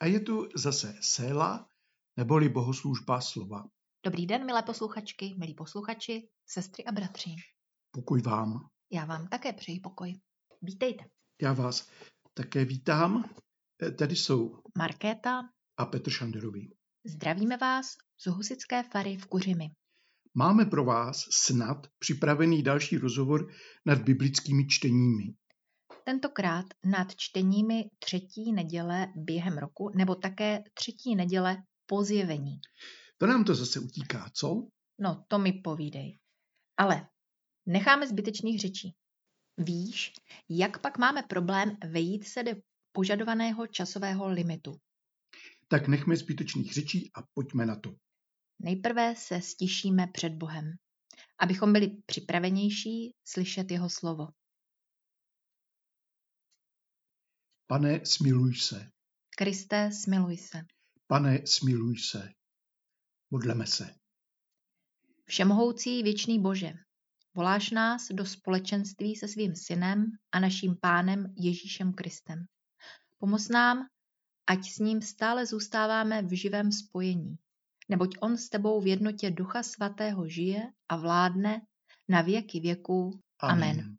A je tu zase Séla, neboli bohoslužba slova. Dobrý den, milé posluchačky, milí posluchači, sestry a bratři. Pokoj vám. Já vám také přeji pokoj. Vítejte. Já vás také vítám. E, Tady jsou Markéta, a Petr Šanderový. zdravíme vás z Husické fary v Kuřimi. Máme pro vás snad připravený další rozhovor nad biblickými čteními. Tentokrát nad čteními třetí neděle během roku nebo také třetí neděle po zjevení. To nám to zase utíká, co? No, to mi povídej. Ale necháme zbytečných řečí. Víš, jak pak máme problém vejít se do požadovaného časového limitu? Tak nechme zbytečných řečí a pojďme na to. Nejprve se stišíme před Bohem, abychom byli připravenější slyšet jeho slovo. Pane, smiluj se. Kriste, smiluj se. Pane, smiluj se. Modleme se. Všemohoucí věčný Bože, voláš nás do společenství se svým synem a naším pánem Ježíšem Kristem. Pomoz nám, ať s ním stále zůstáváme v živém spojení, neboť on s tebou v jednotě Ducha Svatého žije a vládne na věky věků. Amen.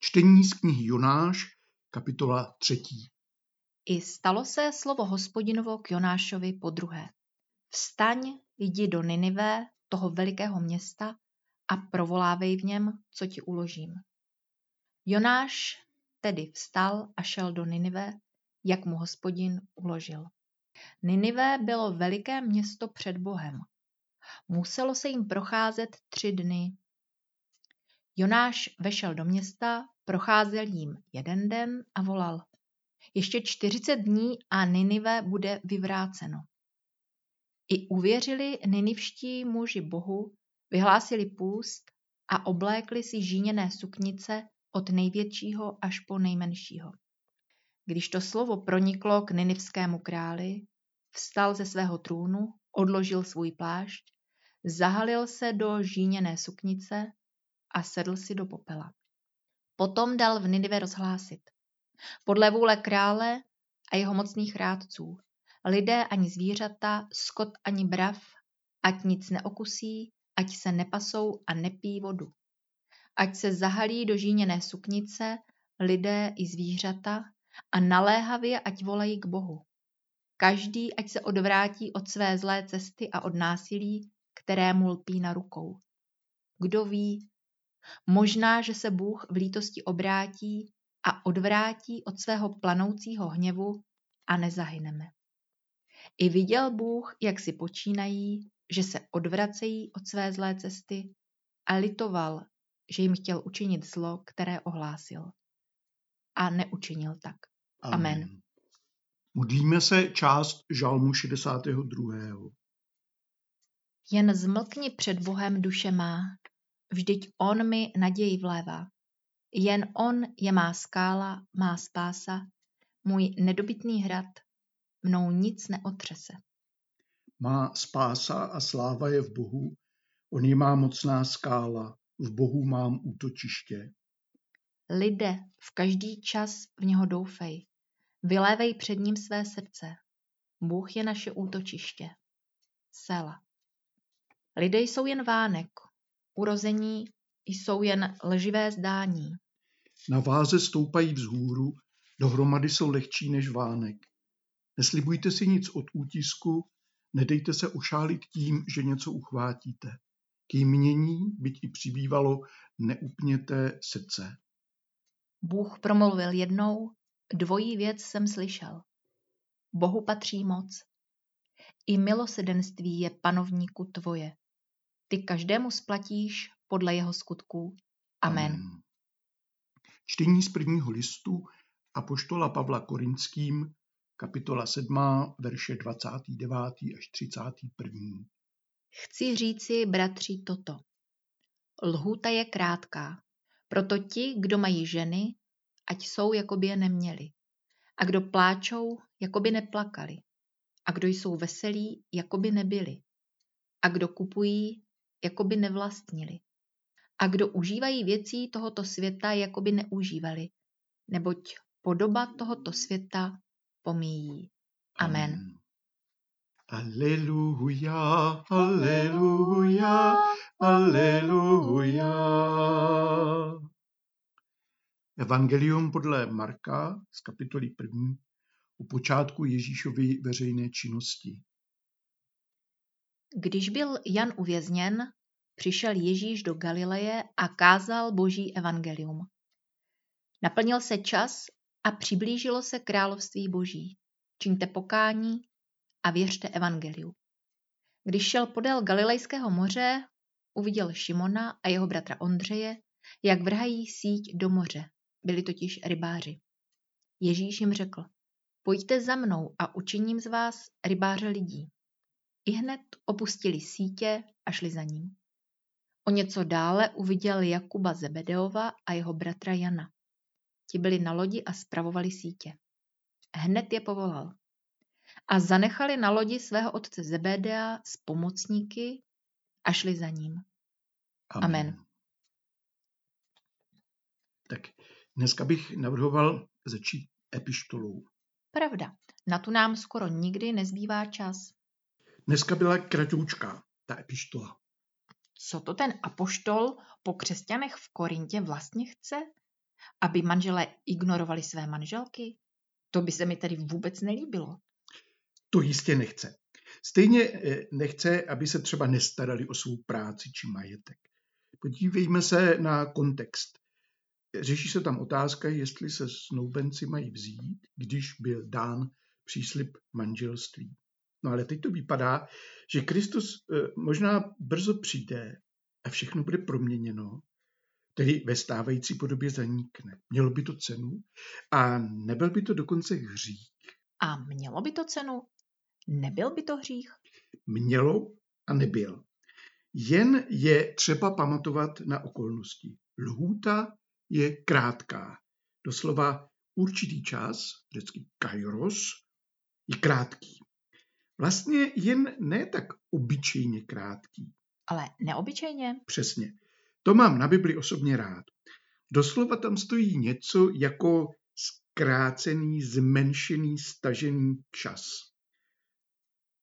Čtení z knihy Jonáš, kapitola třetí. I stalo se slovo hospodinovo k Jonášovi po druhé. Vstaň, jdi do Ninive, toho velikého města, a provolávej v něm, co ti uložím. Jonáš tedy vstal a šel do Ninive, jak mu hospodin uložil. Ninive bylo veliké město před Bohem. Muselo se jim procházet tři dny. Jonáš vešel do města, procházel jim jeden den a volal. Ještě čtyřicet dní a Ninive bude vyvráceno. I uvěřili ninivští muži Bohu, vyhlásili půst a oblékli si žíněné suknice od největšího až po nejmenšího. Když to slovo proniklo k ninivskému králi, vstal ze svého trůnu, odložil svůj plášť, zahalil se do žíněné suknice a sedl si do popela. Potom dal v Ninive rozhlásit. Podle vůle krále a jeho mocných rádců, lidé ani zvířata, skot ani brav, ať nic neokusí, ať se nepasou a nepí vodu. Ať se zahalí do žíněné suknice lidé i zvířata a naléhavě ať volají k Bohu. Každý ať se odvrátí od své zlé cesty a od násilí, kterému lpí na rukou. Kdo ví, možná, že se Bůh v lítosti obrátí a odvrátí od svého planoucího hněvu a nezahyneme. I viděl Bůh, jak si počínají, že se odvracejí od své zlé cesty a litoval, že jim chtěl učinit zlo, které ohlásil. A neučinil tak. Amen. Modlíme se část žalmu 62. Jen zmlkni před Bohem duše má, vždyť On mi naději vlévá. Jen On je má skála, má spása, můj nedobytný hrad, mnou nic neotřese. Má spása a sláva je v Bohu, on je má mocná skála, v Bohu mám útočiště. Lidé, v každý čas v něho doufej. Vylévej před ním své srdce. Bůh je naše útočiště. Sela. Lidé jsou jen vánek, urození jsou jen lživé zdání. Na váze stoupají vzhůru, dohromady jsou lehčí než vánek. Neslibujte si nic od útisku, nedejte se ošálit tím, že něco uchvátíte. K jmění, byť i přibývalo, neupněte srdce. Bůh promluvil jednou, dvojí věc jsem slyšel. Bohu patří moc. I milosedenství je panovníku tvoje. Ty každému splatíš podle jeho skutků. Amen. Čtení z prvního listu Apoštola Pavla Korinským, kapitola 7, verše 29. až 31. Chci říci, bratři, toto. Lhůta je krátká, proto ti, kdo mají ženy, ať jsou, jako by je neměli. A kdo pláčou, jako by neplakali. A kdo jsou veselí, jako by nebyli. A kdo kupují, jako by nevlastnili. A kdo užívají věcí tohoto světa, jako by neužívali, neboť podoba tohoto světa pomíjí. Amen. Aleluja, aleluja, aleluja. Evangelium podle Marka z kapitoly 1. u počátku Ježíšovy veřejné činnosti. Když byl Jan uvězněn, přišel Ježíš do Galileje a kázal boží evangelium. Naplnil se čas a přiblížilo se království boží. Čiňte pokání a věřte evangeliu. Když šel podél Galilejského moře, uviděl Šimona a jeho bratra Ondřeje, jak vrhají síť do moře. Byli totiž rybáři. Ježíš jim řekl, pojďte za mnou a učiním z vás rybáře lidí. I hned opustili sítě a šli za ním. O něco dále uviděl Jakuba Zebedeova a jeho bratra Jana. Ti byli na lodi a spravovali sítě. Hned je povolal. A zanechali na lodi svého otce Zebedea s pomocníky a šli za ním. Amen. Amen. Tak dneska bych navrhoval začít epištolou. Pravda, na tu nám skoro nikdy nezbývá čas. Dneska byla kratoučka, ta epištola. Co to ten apoštol po křesťanech v Korintě vlastně chce? Aby manželé ignorovali své manželky? To by se mi tedy vůbec nelíbilo. To jistě nechce. Stejně eh, nechce, aby se třeba nestarali o svou práci či majetek. Podívejme se na kontext. Řeší se tam otázka, jestli se snoubenci mají vzít, když byl dán příslip manželství. No ale teď to vypadá, že Kristus eh, možná brzo přijde a všechno bude proměněno, tedy ve stávající podobě zanikne. Mělo by to cenu a nebyl by to dokonce hřích. A mělo by to cenu? Nebyl by to hřích? Mělo a nebyl. Jen je třeba pamatovat na okolnosti. Lhůta je krátká. Doslova určitý čas, řecký kairos, je krátký. Vlastně jen ne tak obyčejně krátký. Ale neobyčejně? Přesně. To mám na Bibli osobně rád. Doslova tam stojí něco jako zkrácený, zmenšený, stažený čas.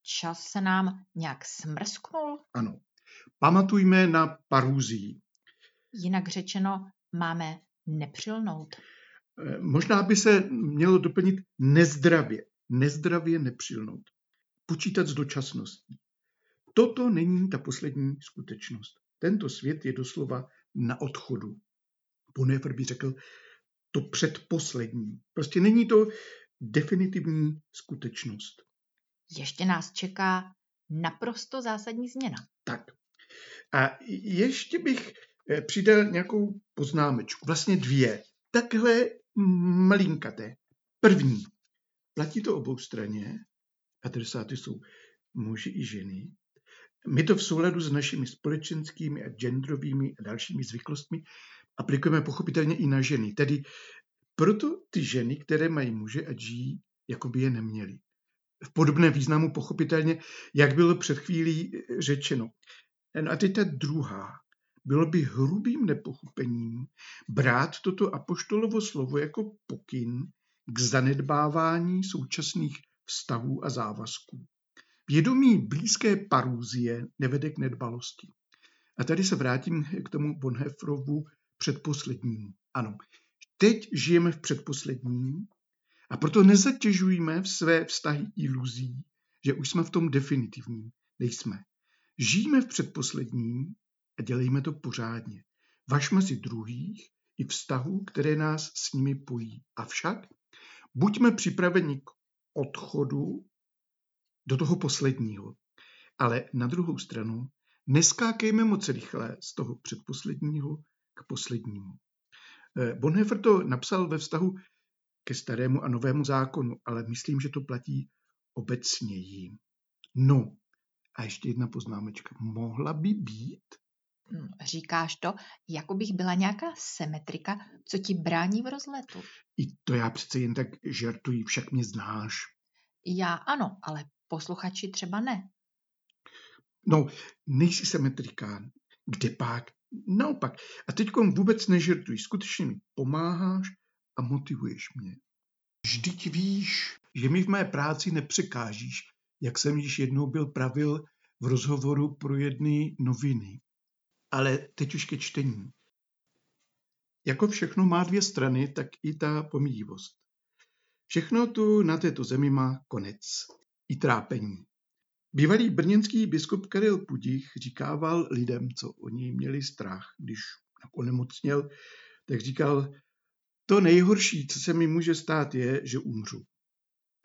Čas se nám nějak smrsknul? Ano. Pamatujme na paruzí. Jinak řečeno, máme nepřilnout. Eh, možná by se mělo doplnit nezdravě. Nezdravě nepřilnout počítat s dočasností. Toto není ta poslední skutečnost. Tento svět je doslova na odchodu. Bonhoeffer by řekl, to předposlední. Prostě není to definitivní skutečnost. Ještě nás čeká naprosto zásadní změna. Tak. A ještě bych eh, přidal nějakou poznámečku, vlastně dvě. Takhle malinkaté. První. Platí to obou straně adresáty jsou muži i ženy. My to v souladu s našimi společenskými a genderovými a dalšími zvyklostmi aplikujeme pochopitelně i na ženy. Tedy proto ty ženy, které mají muže a žijí, jako by je neměly. V podobném významu pochopitelně, jak bylo před chvílí řečeno. No a teď ta druhá. Bylo by hrubým nepochopením brát toto apoštolovo slovo jako pokyn k zanedbávání současných vztahů a závazků. Vědomí blízké parůzie nevede k nedbalosti. A tady se vrátím k tomu Bonhoefferovu předposlednímu. Ano, teď žijeme v předposledním a proto nezatěžujeme v své vztahy iluzí, že už jsme v tom definitivním. Nejsme. Žijeme v předposledním a dělejme to pořádně. Važme si druhých i vztahů, které nás s nimi pojí. Avšak buďme připraveni k odchodu do toho posledního. Ale na druhou stranu neskákejme moc rychle z toho předposledního k poslednímu. Eh, Bonhoeffer to napsal ve vztahu ke starému a novému zákonu, ale myslím, že to platí obecněji. No, a ještě jedna poznámečka. Mohla by být? Hm, říkáš to, jako bych byla nějaká symetrika, co ti brání v rozletu. I to já přece jen tak žertuji, však mě znáš. Já ano, ale posluchači třeba ne. No, nejsi symetrikán. Kde pak? Naopak. A teď vůbec nežertuj. Skutečně mi pomáháš a motivuješ mě. Vždyť víš, že mi v mé práci nepřekážíš, jak jsem již jednou byl pravil v rozhovoru pro jedny noviny. Ale teď už ke čtení. Jako všechno má dvě strany, tak i ta pomíjivost. Všechno tu na této zemi má konec. I trápení. Bývalý brněnský biskup Karel Pudich říkával lidem, co oni měli strach, když onemocněl, tak říkal, to nejhorší, co se mi může stát, je, že umřu.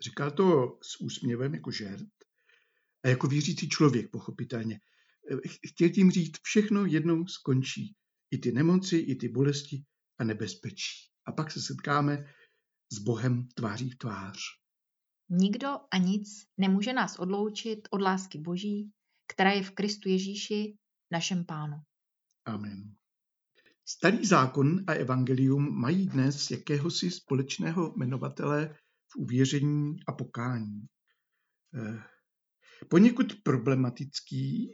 Říkal to s úsměvem jako žert a jako věřící člověk, pochopitelně. Chtěl tím říct, všechno jednou skončí. I ty nemoci, i ty bolesti a nebezpečí. A pak se setkáme s Bohem tváří v tvář. Nikdo a nic nemůže nás odloučit od lásky Boží, která je v Kristu Ježíši, našem Pánu. Amen. Starý zákon a evangelium mají dnes jakéhosi společného jmenovatele v uvěření a pokání. Poněkud problematický,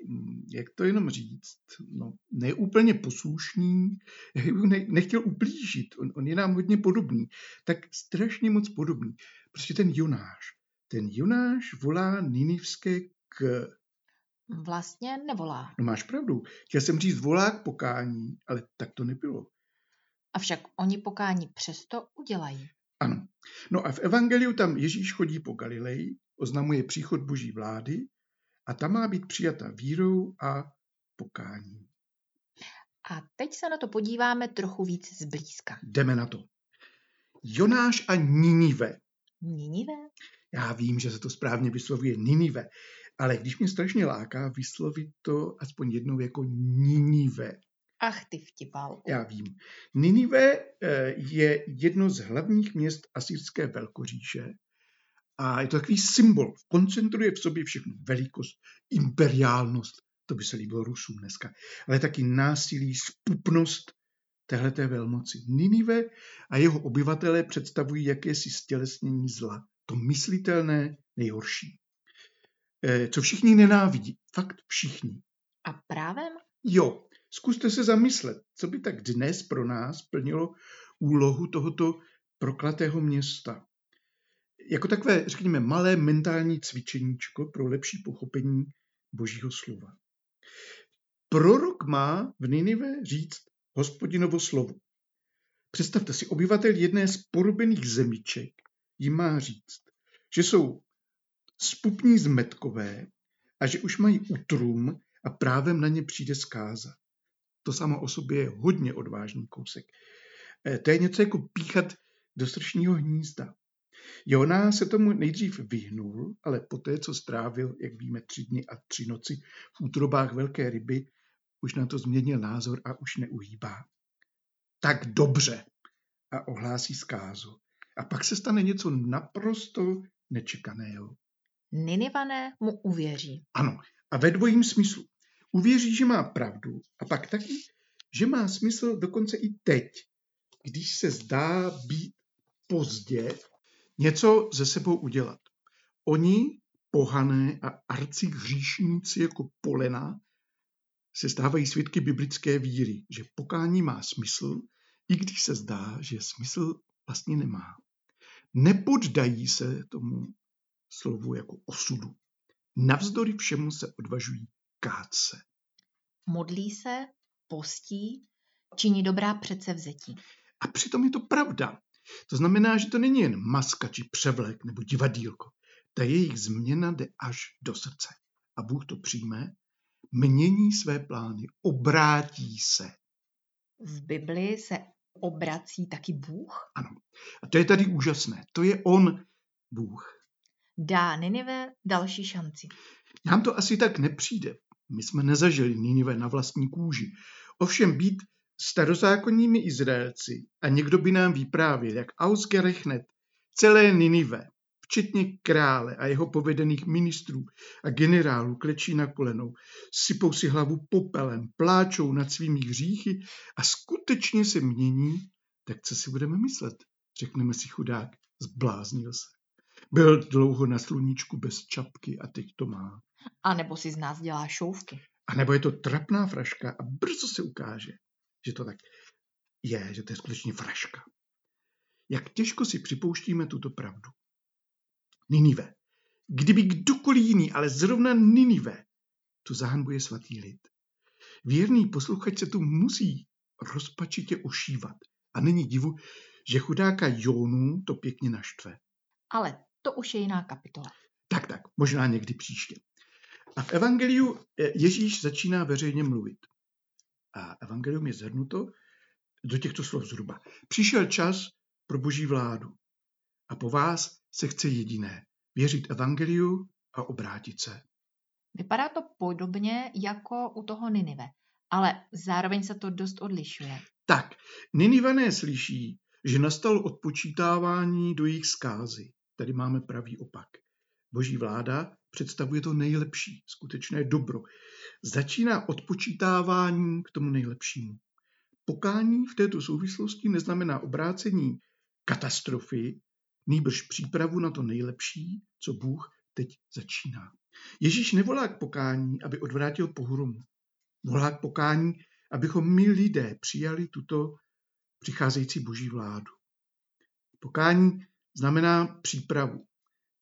jak to jenom říct, no, neúplně poslušný, nechtěl ublížit, on, on je nám hodně podobný, tak strašně moc podobný. Prostě ten Jonáš, ten Jonáš volá Ninivské k Vlastně nevolá. No máš pravdu. Chtěl jsem říct volá k pokání, ale tak to nebylo. Avšak oni pokání přesto udělají. Ano. No a v Evangeliu tam Ježíš chodí po Galileji, oznamuje příchod boží vlády a tam má být přijata vírou a pokání. A teď se na to podíváme trochu víc zblízka. Jdeme na to. Jonáš a Ninive. Ninive? Já vím, že se to správně vyslovuje Ninive, ale když mě strašně láká vyslovit to aspoň jednou jako Ninive. Ach, ty vtipálku. Já vím. Ninive eh, je jedno z hlavních měst asýrské velkoříše a je to takový symbol. Koncentruje v sobě všechno. Velikost, imperiálnost, to by se líbilo Rusům dneska, ale taky násilí, spupnost téhleté velmoci. Ninive a jeho obyvatelé představují jakési stělesnění zla. To myslitelné nejhorší. Eh, co všichni nenávidí. Fakt všichni. A právem? Jo, zkuste se zamyslet, co by tak dnes pro nás plnilo úlohu tohoto proklatého města. Jako takové, řekněme, malé mentální cvičeníčko pro lepší pochopení božího slova. Prorok má v Ninive říct hospodinovo slovo. Představte si, obyvatel jedné z porubených zemiček jim má říct, že jsou spupní zmetkové a že už mají utrum a právem na ně přijde zkáza. To samo o sobě je hodně odvážný kousek. Eh, to je něco jako píchat do sršního hnízda. Joná se tomu nejdřív vyhnul, ale poté, co strávil, jak víme, tři dny a tři noci v útrobách velké ryby, už na to změnil názor a už neuhýbá. Tak dobře a ohlásí zkázu. A pak se stane něco naprosto nečekaného. Ninivané mu uvěří. Ano, a ve dvojím smyslu. Uvěří, že má pravdu a pak taky, že má smysl dokonce i teď, když se zdá být pozdě, něco ze sebou udělat. Oni, pohané a arci hříšníci jako polena, se stávají svědky biblické víry, že pokání má smysl, i když se zdá, že smysl vlastně nemá. Nepoddají se tomu slovu jako osudu. Navzdory všemu se odvažují kát se. Modlí se, postí, činí dobrá předsevzetí. A přitom je to pravda. To znamená, že to není jen maska či převlek nebo divadílko. Ta jejich změna jde až do srdce. A Bůh to přijme, mění své plány, obrátí se. V Bibli se obrací taky Bůh? Ano. A to je tady úžasné. To je On, Bůh dá Ninive další šanci. Nám to asi tak nepřijde. My jsme nezažili Ninive na vlastní kůži. Ovšem být starozákonními Izraelci a někdo by nám vyprávěl, jak ausgerechnet celé Ninive, včetně krále a jeho povedených ministrů a generálů klečí na kolenou, sypou si hlavu popelem, pláčou nad svými hříchy a skutečně se mění, tak co si budeme myslet? Řekneme si chudák, zbláznil se. Byl dlouho na sluníčku bez čapky a teď to má. A nebo si z nás dělá šouvky. A nebo je to trapná fraška a brzo se ukáže, že to tak je, že to je skutečně fraška. Jak těžko si připouštíme tuto pravdu. Ninive. Kdyby kdokoliv jiný, ale zrovna Ninive, tu zahanbuje svatý lid. Věrný posluchač se tu musí rozpačitě ošívat. A není divu, že chudáka Jónu to pěkně naštve. Ale to už je jiná kapitola. Tak, tak, možná někdy příště. A v Evangeliu eh, Ježíš začíná veřejně mluvit. A Evangelium je zhrnuto do těchto slov zhruba. Přišel čas pro boží vládu. A po vás se chce jediné. Věřit Evangeliu a obrátit se. Vypadá to podobně jako u toho Ninive, ale zároveň se to dost odlišuje. Tak, Ninivané slyší, že nastalo odpočítávání do jejich zkázy. Tady máme pravý opak. Boží vláda představuje to nejlepší, skutečné dobro. Začíná odpočítávání k tomu nejlepšímu. Pokání v této souvislosti neznamená obrácení katastrofy, nýbrž přípravu na to nejlepší, co Bůh teď začíná. Ježíš nevolá k pokání, aby odvrátil pohromu. Volá k pokání, abychom my lidé přijali tuto přicházející boží vládu. Pokání znamená přípravu.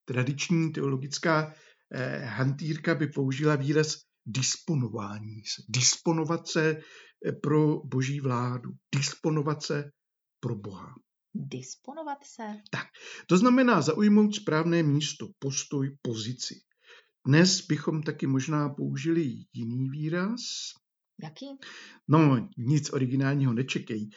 Tradiční teologická eh, hantýrka by použila výraz disponování se. Disponovat se eh, pro boží vládu. Disponovat se pro Boha. Disponovat se? Tak, to znamená zaujmout správné místo, postoj, pozici. Dnes bychom taky možná použili jiný výraz. Jaký? No, nic originálního nečekej.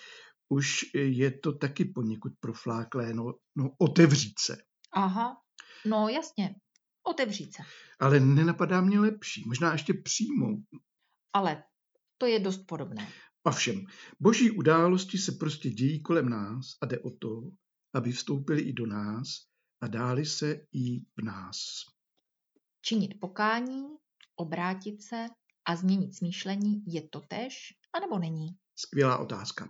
Už je to taky poněkud profláklé, no, no otevřít se. Aha, no jasně, otevřít se. Ale nenapadá mě lepší, možná ještě přijmout. Ale to je dost podobné. Ovšem, boží události se prostě dějí kolem nás a jde o to, aby vstoupili i do nás a dáli se i v nás. Činit pokání, obrátit se a změnit smýšlení je to tež, anebo není? Skvělá otázka.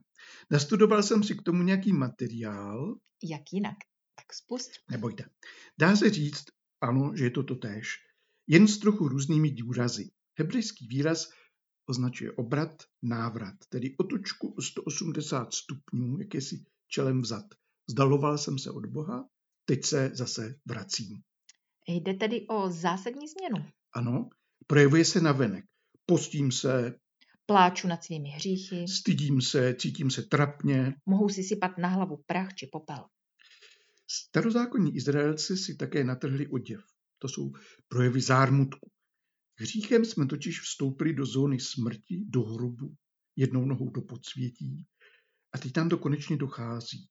Nastudoval jsem si k tomu nějaký materiál. Jak jinak? Tak spust. Nebojte. Dá se říct, ano, že je to totéž, jen s trochu různými důrazy. Hebrejský výraz označuje obrat, návrat, tedy otočku o 180 stupňů, jak si čelem vzad. Zdaloval jsem se od Boha, teď se zase vracím. Jde tedy o zásadní změnu. Ano, projevuje se na venek. Postím se, Pláču nad svými hříchy, stydím se, cítím se trapně. mohu si sypat na hlavu prach či popel. Starozákonní Izraelci si také natrhli oděv. To jsou projevy zármutku. Hříchem jsme totiž vstoupili do zóny smrti, do hrobu, jednou nohou do podsvětí. A teď tam to konečně dochází.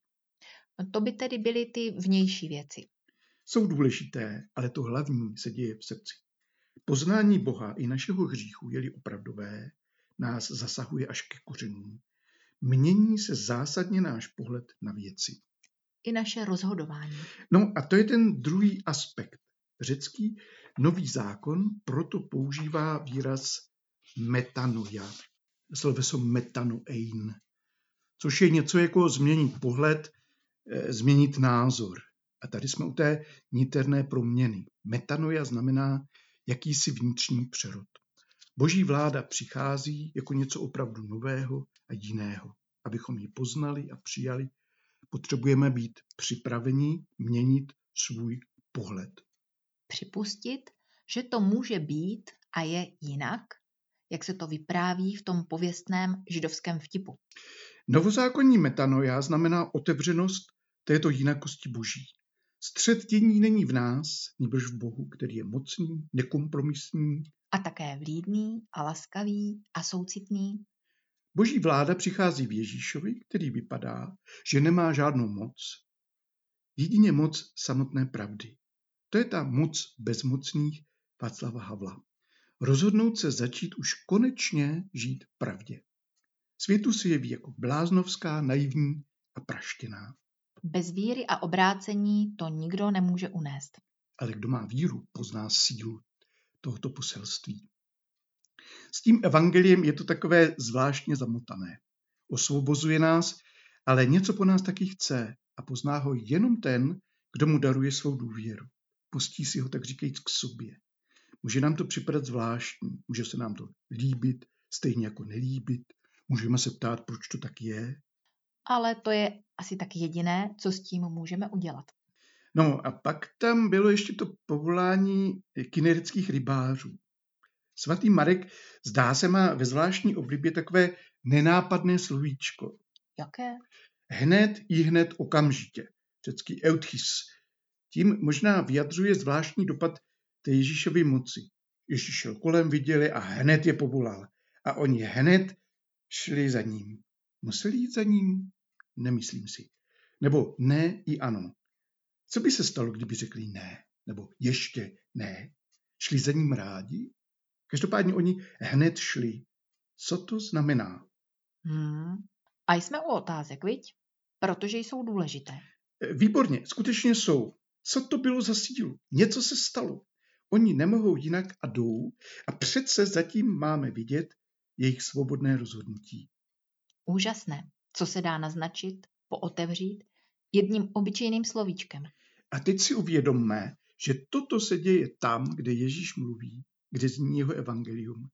To by tedy byly ty vnější věci. Jsou důležité, ale to hlavní se děje v srdci. Poznání Boha i našeho hříchu, je-li opravdové, nás zasahuje až ke kořenům. Mění se zásadně náš pohled na věci. I naše rozhodování. No a to je ten druhý aspekt. Řecký nový zákon proto používá výraz metanoia, sloveso metanoein, což je něco jako změnit pohled, eh, změnit názor. A tady jsme u té niterné proměny. Metanoia znamená jakýsi vnitřní přerod. Boží vláda přichází jako něco opravdu nového a jiného. Abychom ji poznali a přijali, potřebujeme být připraveni měnit svůj pohled. Připustit, že to může být a je jinak, jak se to vypráví v tom pověstném židovském vtipu. Novozákonní metanoia znamená otevřenost této jinakosti boží. Střed dění není v nás, nebož v Bohu, který je mocný, nekompromisní. A také vlídný a laskavý a soucitný. Boží vláda přichází v Ježíšovi, který vypadá, že nemá žádnou moc. Jedině moc samotné pravdy. To je ta moc bezmocných Václava Havla. Rozhodnout se začít už konečně žít v pravdě. Světu se jeví jako bláznovská, naivní a praštěná. Bez víry a obrácení to nikdo nemůže unést. Ale kdo má víru, pozná sílu tohoto poselství. S tím evangeliem je to takové zvláštně zamotané. Osvobozuje nás, ale něco po nás taky chce a pozná ho jenom ten, kdo mu daruje svou důvěru. Pustí si ho tak říkajíc k sobě. Může nám to připadat zvláštní, může se nám to líbit, stejně jako nelíbit. Můžeme se ptát, proč to tak je. Ale to je asi tak jediné, co s tím můžeme udělat. No a pak tam bylo ještě to povolání kinerických rybářů. Svatý Marek zdá se má ve zvláštní oblibě takové nenápadné slovíčko. Jaké? Hned i hned okamžitě. Řecký euthys. Tím možná vyjadřuje zvláštní dopad té Ježíšovy moci. Ježíš šel kolem, viděli a hned je povolal. A oni hned šli za ním. Museli jít za ním? Nemyslím si. Nebo ne i ano. Co by se stalo, kdyby řekli ne? Nebo ještě ne? Šli za ním rádi? Každopádně oni hned šli. Co to znamená? Hmm. A jsme u otázek, viď? Protože jsou důležité. Výborně, skutečně jsou. Co to bylo za sílu? Něco se stalo. Oni nemohou jinak a jdou a přece zatím máme vidět jejich svobodné rozhodnutí. Úžasné. Co se dá naznačit, pootevřít jedním obyčejným slovíčkem. A teď si uvědomme, že toto se děje tam, kde Ježíš mluví, kde zní jeho evangelium.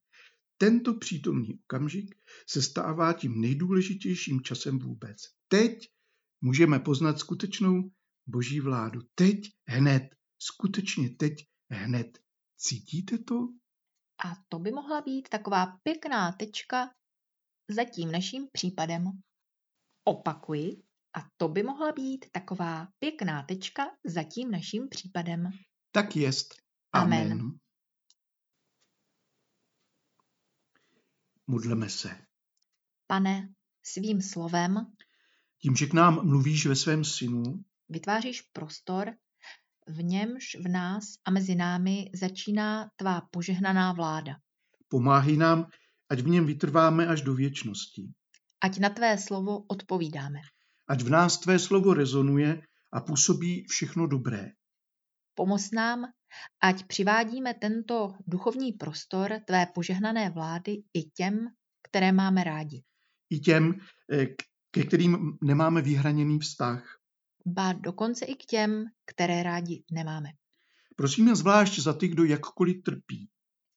Tento přítomný okamžik se stává tím nejdůležitějším časem vůbec. Teď můžeme poznat skutečnou boží vládu. Teď, hned, skutečně teď, hned. Cítíte to? A to by mohla být taková pěkná tečka za tím naším případem. Opakuji, a to by mohla být taková pěkná tečka za tím naším případem. Tak jest. Amen. Amen. Modleme se. Pane, svým slovem, tím, že k nám mluvíš ve svém synu, vytváříš prostor, v němž v nás a mezi námi začíná tvá požehnaná vláda. Pomáhej nám, ať v něm vytrváme až do věčnosti. Ať na tvé slovo odpovídáme. Ať v nás tvé slovo rezonuje a působí všechno dobré. Pomoz nám, ať přivádíme tento duchovní prostor tvé požehnané vlády i těm, které máme rádi. I těm, eh, ke kterým nemáme vyhraněný vztah. Ba dokonce i k těm, které rádi nemáme. Prosíme zvlášť za ty, kdo jakkoliv trpí.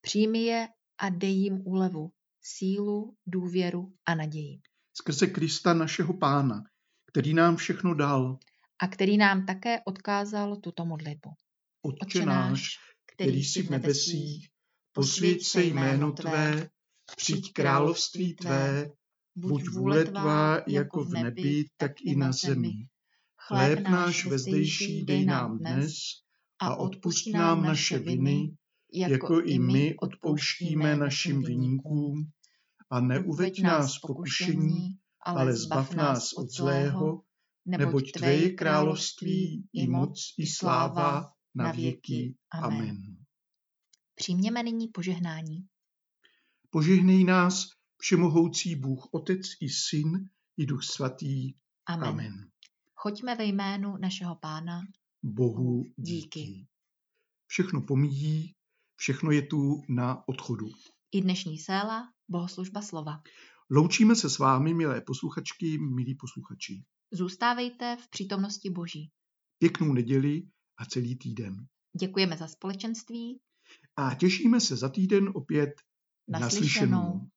Přijmi je a dej jim úlevu, sílu, důvěru a naději. Skrze Krista našeho Pána, který nám všechno dal. A který nám také odkázal tuto modlitbu. Otče náš, který jsi v nebesích, posvěď se jméno Tvé, přijď království Tvé, buď vůle Tvá jako v nebi, tak i na zemi. Chléb náš vezdejší dej nám dnes a odpust nám naše viny, jako i my odpouštíme našim viníkům. A neuveď nás pokušení, ale zbav nás od zlého, neboť Tvé je království, i moc, i sláva, na věky. Amen. Přijměme nyní požehnání. Požehnej nás, všemohoucí Bůh, Otec i Syn i Duch Svatý. Amen. Amen. Choďme ve jménu našeho Pána. Bohu díky. díky. Všechno pomíjí, všechno je tu na odchodu. I dnešní séla, bohoslužba slova. Loučíme se s vámi, milé posluchačky, milí posluchači. Zůstávejte v přítomnosti Boží. Pěknou neděli a celý týden. Děkujeme za společenství. A těšíme se za týden opět naslyšenou. naslyšenou.